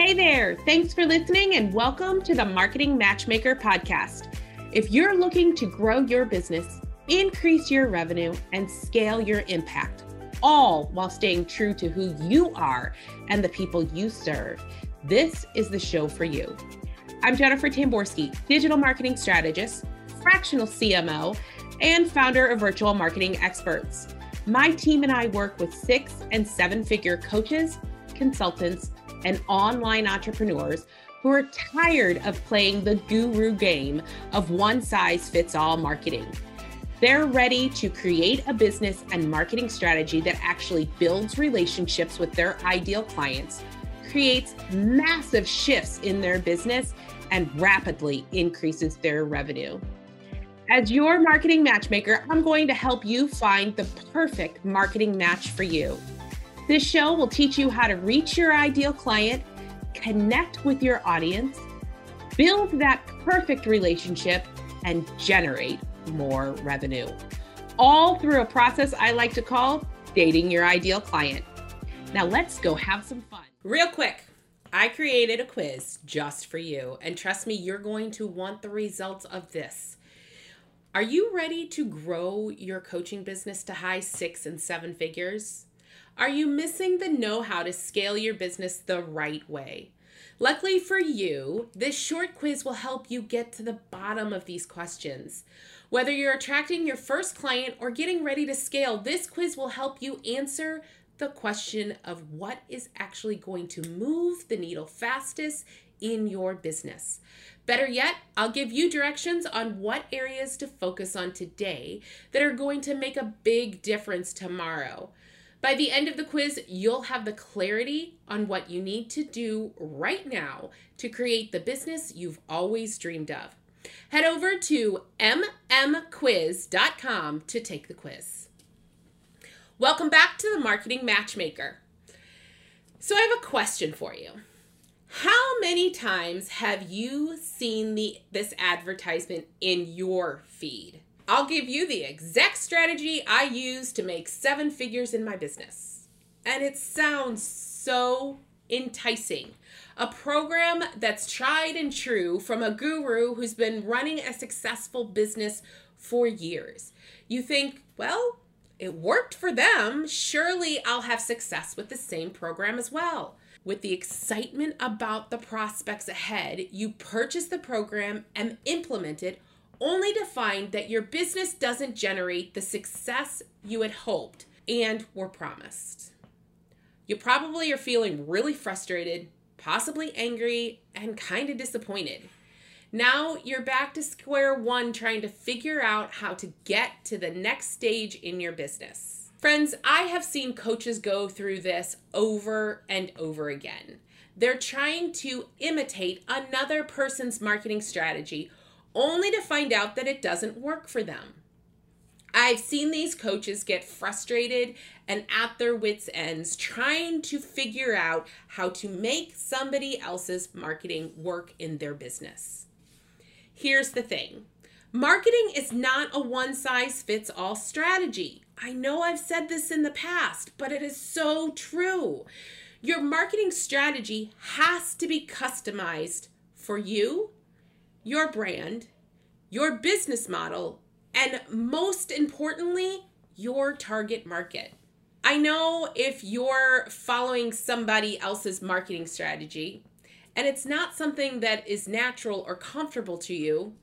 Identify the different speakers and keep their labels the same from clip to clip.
Speaker 1: Hey there. Thanks for listening and welcome to the Marketing Matchmaker podcast. If you're looking to grow your business, increase your revenue, and scale your impact, all while staying true to who you are and the people you serve, this is the show for you. I'm Jennifer Tamborski, digital marketing strategist, fractional CMO, and founder of Virtual Marketing Experts. My team and I work with six and seven figure coaches, consultants, and online entrepreneurs who are tired of playing the guru game of one size fits all marketing. They're ready to create a business and marketing strategy that actually builds relationships with their ideal clients, creates massive shifts in their business, and rapidly increases their revenue. As your marketing matchmaker, I'm going to help you find the perfect marketing match for you. This show will teach you how to reach your ideal client, connect with your audience, build that perfect relationship, and generate more revenue. All through a process I like to call dating your ideal client. Now let's go have some fun. Real quick, I created a quiz just for you, and trust me, you're going to want the results of this. Are you ready to grow your coaching business to high six and seven figures? Are you missing the know how to scale your business the right way? Luckily for you, this short quiz will help you get to the bottom of these questions. Whether you're attracting your first client or getting ready to scale, this quiz will help you answer the question of what is actually going to move the needle fastest in your business. Better yet, I'll give you directions on what areas to focus on today that are going to make a big difference tomorrow. By the end of the quiz, you'll have the clarity on what you need to do right now to create the business you've always dreamed of. Head over to mmquiz.com to take the quiz. Welcome back to the Marketing Matchmaker. So, I have a question for you. How many times have you seen the this advertisement in your feed? I'll give you the exact strategy I use to make seven figures in my business. And it sounds so enticing. A program that's tried and true from a guru who's been running a successful business for years. You think, well, it worked for them. Surely I'll have success with the same program as well. With the excitement about the prospects ahead, you purchase the program and implement it only to find that your business doesn't generate the success you had hoped and were promised. You probably are feeling really frustrated, possibly angry, and kind of disappointed. Now you're back to square one trying to figure out how to get to the next stage in your business. Friends, I have seen coaches go through this over and over again. They're trying to imitate another person's marketing strategy only to find out that it doesn't work for them. I've seen these coaches get frustrated and at their wits' ends trying to figure out how to make somebody else's marketing work in their business. Here's the thing marketing is not a one size fits all strategy. I know I've said this in the past, but it is so true. Your marketing strategy has to be customized for you your brand, your business model, and most importantly, your target market. I know if you're following somebody else's marketing strategy and it's not something that is natural or comfortable to you,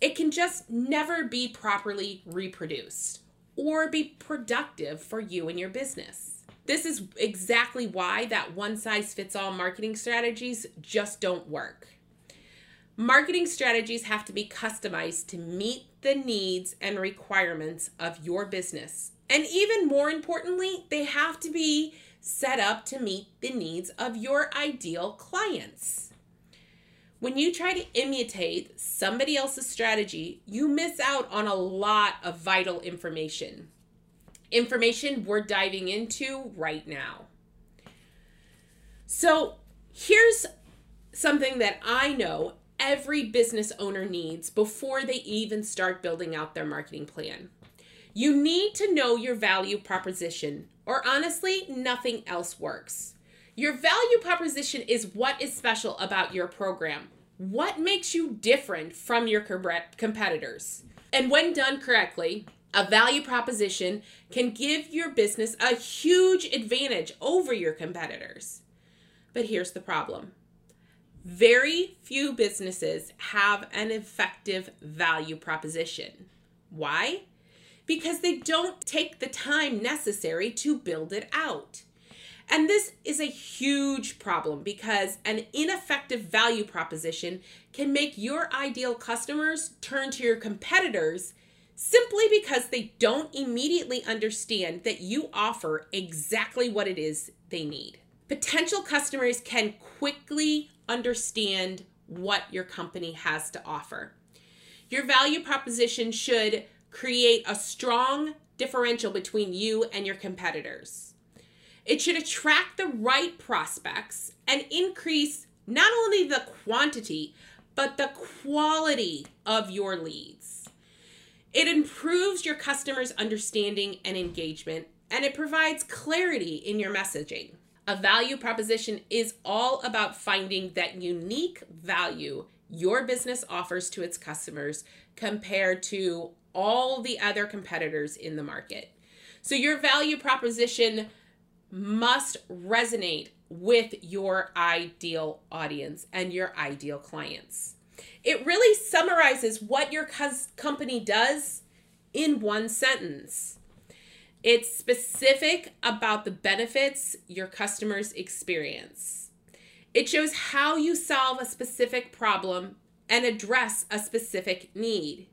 Speaker 1: it can just never be properly reproduced or be productive for you and your business. This is exactly why that one size fits all marketing strategies just don't work. Marketing strategies have to be customized to meet the needs and requirements of your business. And even more importantly, they have to be set up to meet the needs of your ideal clients. When you try to imitate somebody else's strategy, you miss out on a lot of vital information. Information we're diving into right now. So, here's something that I know every business owner needs before they even start building out their marketing plan. You need to know your value proposition, or honestly, nothing else works. Your value proposition is what is special about your program. What makes you different from your competitors? And when done correctly, a value proposition can give your business a huge advantage over your competitors. But here's the problem very few businesses have an effective value proposition. Why? Because they don't take the time necessary to build it out. And this is a huge problem because an ineffective value proposition can make your ideal customers turn to your competitors simply because they don't immediately understand that you offer exactly what it is they need. Potential customers can quickly understand what your company has to offer. Your value proposition should create a strong differential between you and your competitors. It should attract the right prospects and increase not only the quantity, but the quality of your leads. It improves your customers' understanding and engagement, and it provides clarity in your messaging. A value proposition is all about finding that unique value your business offers to its customers compared to all the other competitors in the market. So, your value proposition must resonate with your ideal audience and your ideal clients. It really summarizes what your company does in one sentence. It's specific about the benefits your customers experience. It shows how you solve a specific problem and address a specific need.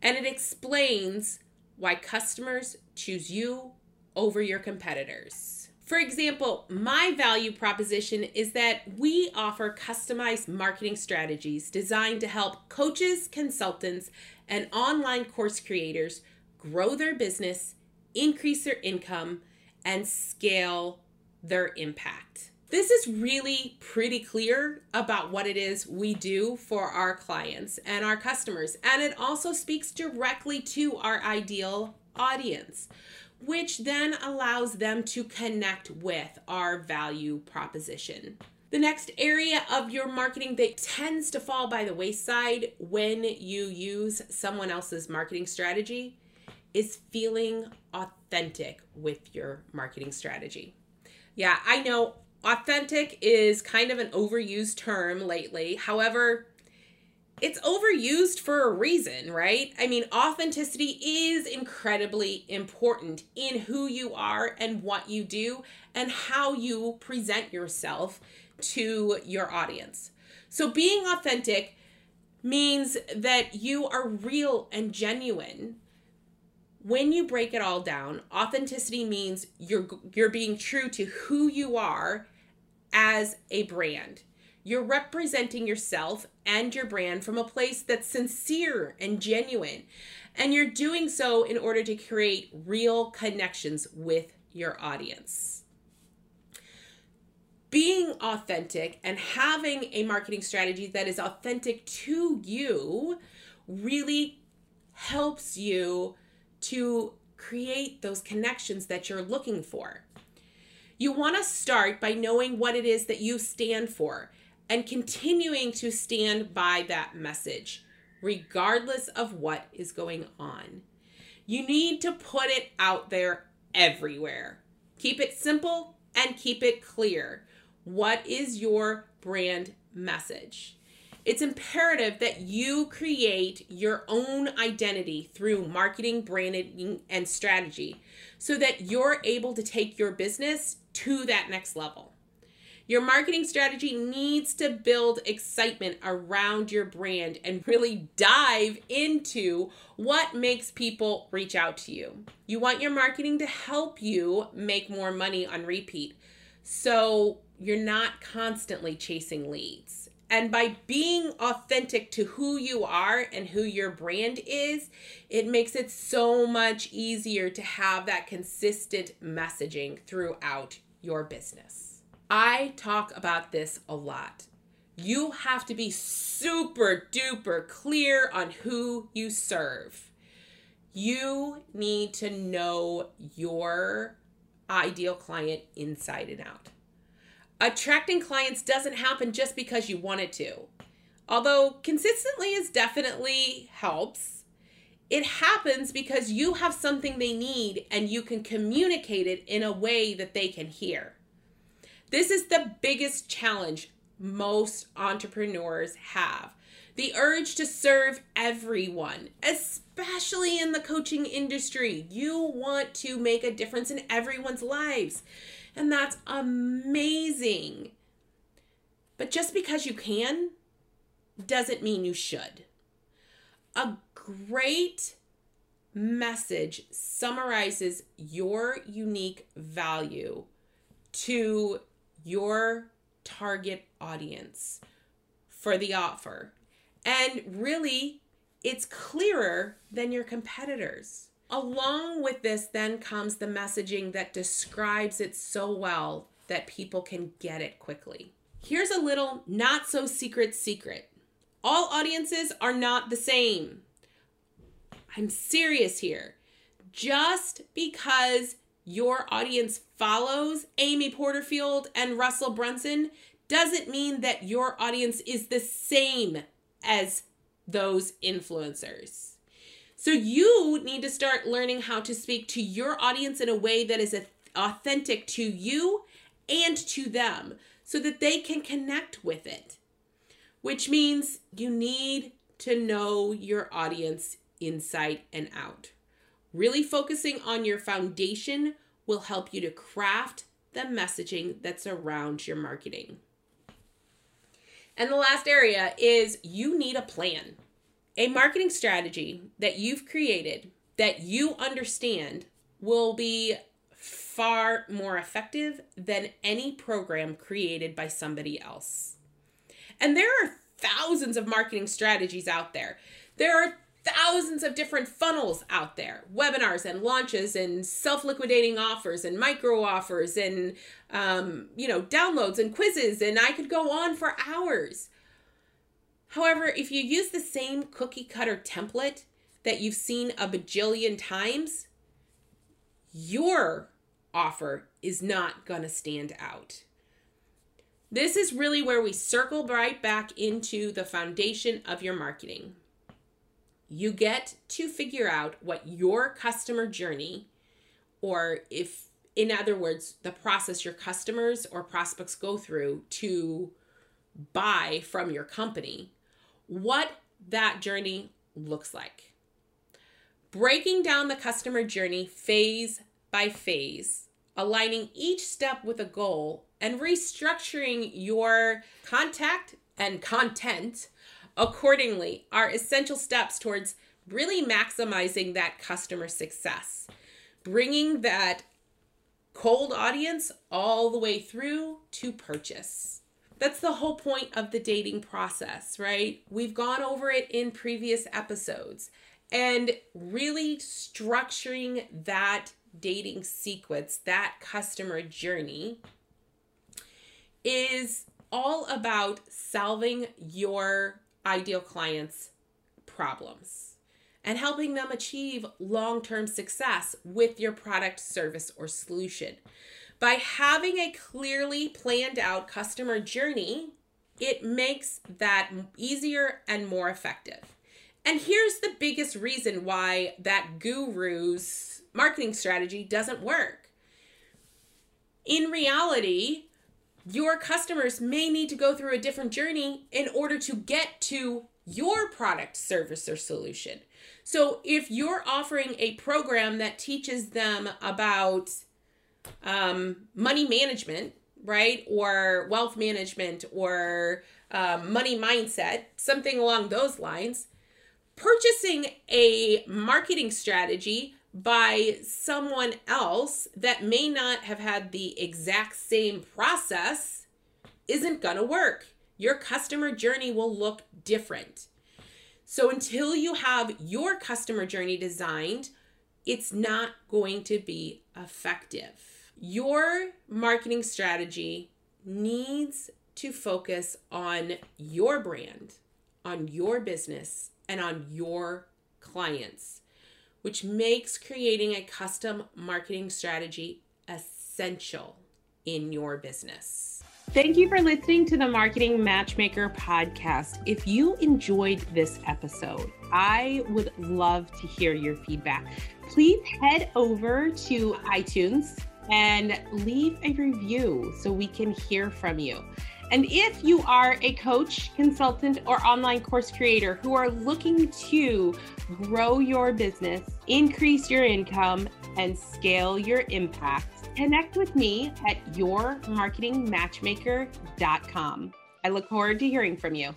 Speaker 1: And it explains why customers choose you over your competitors. For example, my value proposition is that we offer customized marketing strategies designed to help coaches, consultants, and online course creators grow their business, increase their income, and scale their impact. This is really pretty clear about what it is we do for our clients and our customers, and it also speaks directly to our ideal audience which then allows them to connect with our value proposition. The next area of your marketing that tends to fall by the wayside when you use someone else's marketing strategy is feeling authentic with your marketing strategy. Yeah, I know authentic is kind of an overused term lately. However, it's overused for a reason, right? I mean, authenticity is incredibly important in who you are and what you do and how you present yourself to your audience. So, being authentic means that you are real and genuine. When you break it all down, authenticity means you're you're being true to who you are as a brand. You're representing yourself and your brand from a place that's sincere and genuine. And you're doing so in order to create real connections with your audience. Being authentic and having a marketing strategy that is authentic to you really helps you to create those connections that you're looking for. You want to start by knowing what it is that you stand for and continuing to stand by that message, regardless of what is going on. You need to put it out there everywhere. Keep it simple and keep it clear. What is your brand message? It's imperative that you create your own identity through marketing, branding, and strategy so that you're able to take your business to that next level. Your marketing strategy needs to build excitement around your brand and really dive into what makes people reach out to you. You want your marketing to help you make more money on repeat. So you're not constantly chasing leads. And by being authentic to who you are and who your brand is, it makes it so much easier to have that consistent messaging throughout your business. I talk about this a lot. You have to be super duper clear on who you serve. You need to know your ideal client inside and out. Attracting clients doesn't happen just because you want it to. Although consistently is definitely helps, it happens because you have something they need and you can communicate it in a way that they can hear. This is the biggest challenge most entrepreneurs have the urge to serve everyone, especially in the coaching industry. You want to make a difference in everyone's lives, and that's amazing. But just because you can doesn't mean you should. A great message summarizes your unique value to your target audience for the offer. And really, it's clearer than your competitors. Along with this, then comes the messaging that describes it so well that people can get it quickly. Here's a little not so secret secret all audiences are not the same. I'm serious here. Just because your audience follows Amy Porterfield and Russell Brunson doesn't mean that your audience is the same as those influencers. So you need to start learning how to speak to your audience in a way that is authentic to you and to them so that they can connect with it. Which means you need to know your audience inside and out. Really focusing on your foundation will help you to craft the messaging that's around your marketing. And the last area is you need a plan, a marketing strategy that you've created that you understand will be far more effective than any program created by somebody else. And there are thousands of marketing strategies out there. There are thousands of different funnels out there webinars and launches and self-liquidating offers and micro offers and um, you know downloads and quizzes and i could go on for hours however if you use the same cookie cutter template that you've seen a bajillion times your offer is not going to stand out. This is really where we circle right back into the foundation of your marketing. You get to figure out what your customer journey, or if, in other words, the process your customers or prospects go through to buy from your company, what that journey looks like. Breaking down the customer journey phase by phase, aligning each step with a goal, and restructuring your contact and content accordingly are essential steps towards really maximizing that customer success, bringing that cold audience all the way through to purchase. That's the whole point of the dating process, right? We've gone over it in previous episodes and really structuring that dating sequence, that customer journey is all about solving your ideal clients' problems and helping them achieve long term success with your product, service, or solution. By having a clearly planned out customer journey, it makes that easier and more effective. And here's the biggest reason why that guru's marketing strategy doesn't work. In reality, your customers may need to go through a different journey in order to get to your product, service, or solution. So if you're offering a program that teaches them about um, money management, right, or wealth management, or um, money mindset, something along those lines, purchasing a marketing strategy by someone else that may not have had the exact same process isn't going to work. Your customer journey will look different. So until you have your customer journey designed, it's not going to be effective. Your marketing strategy needs to focus on your brand, on your business, and on your clients which makes creating a custom marketing strategy essential in your business. Thank you for listening to the Marketing Matchmaker podcast. If you enjoyed this episode, I would love to hear your feedback. Please head over to iTunes and leave a review so we can hear from you. And if you are a coach, consultant, or online course creator who are looking to grow your business, increase your income, and scale your impact, connect with me at yourmarketingmatchmaker.com. I look forward to hearing from you.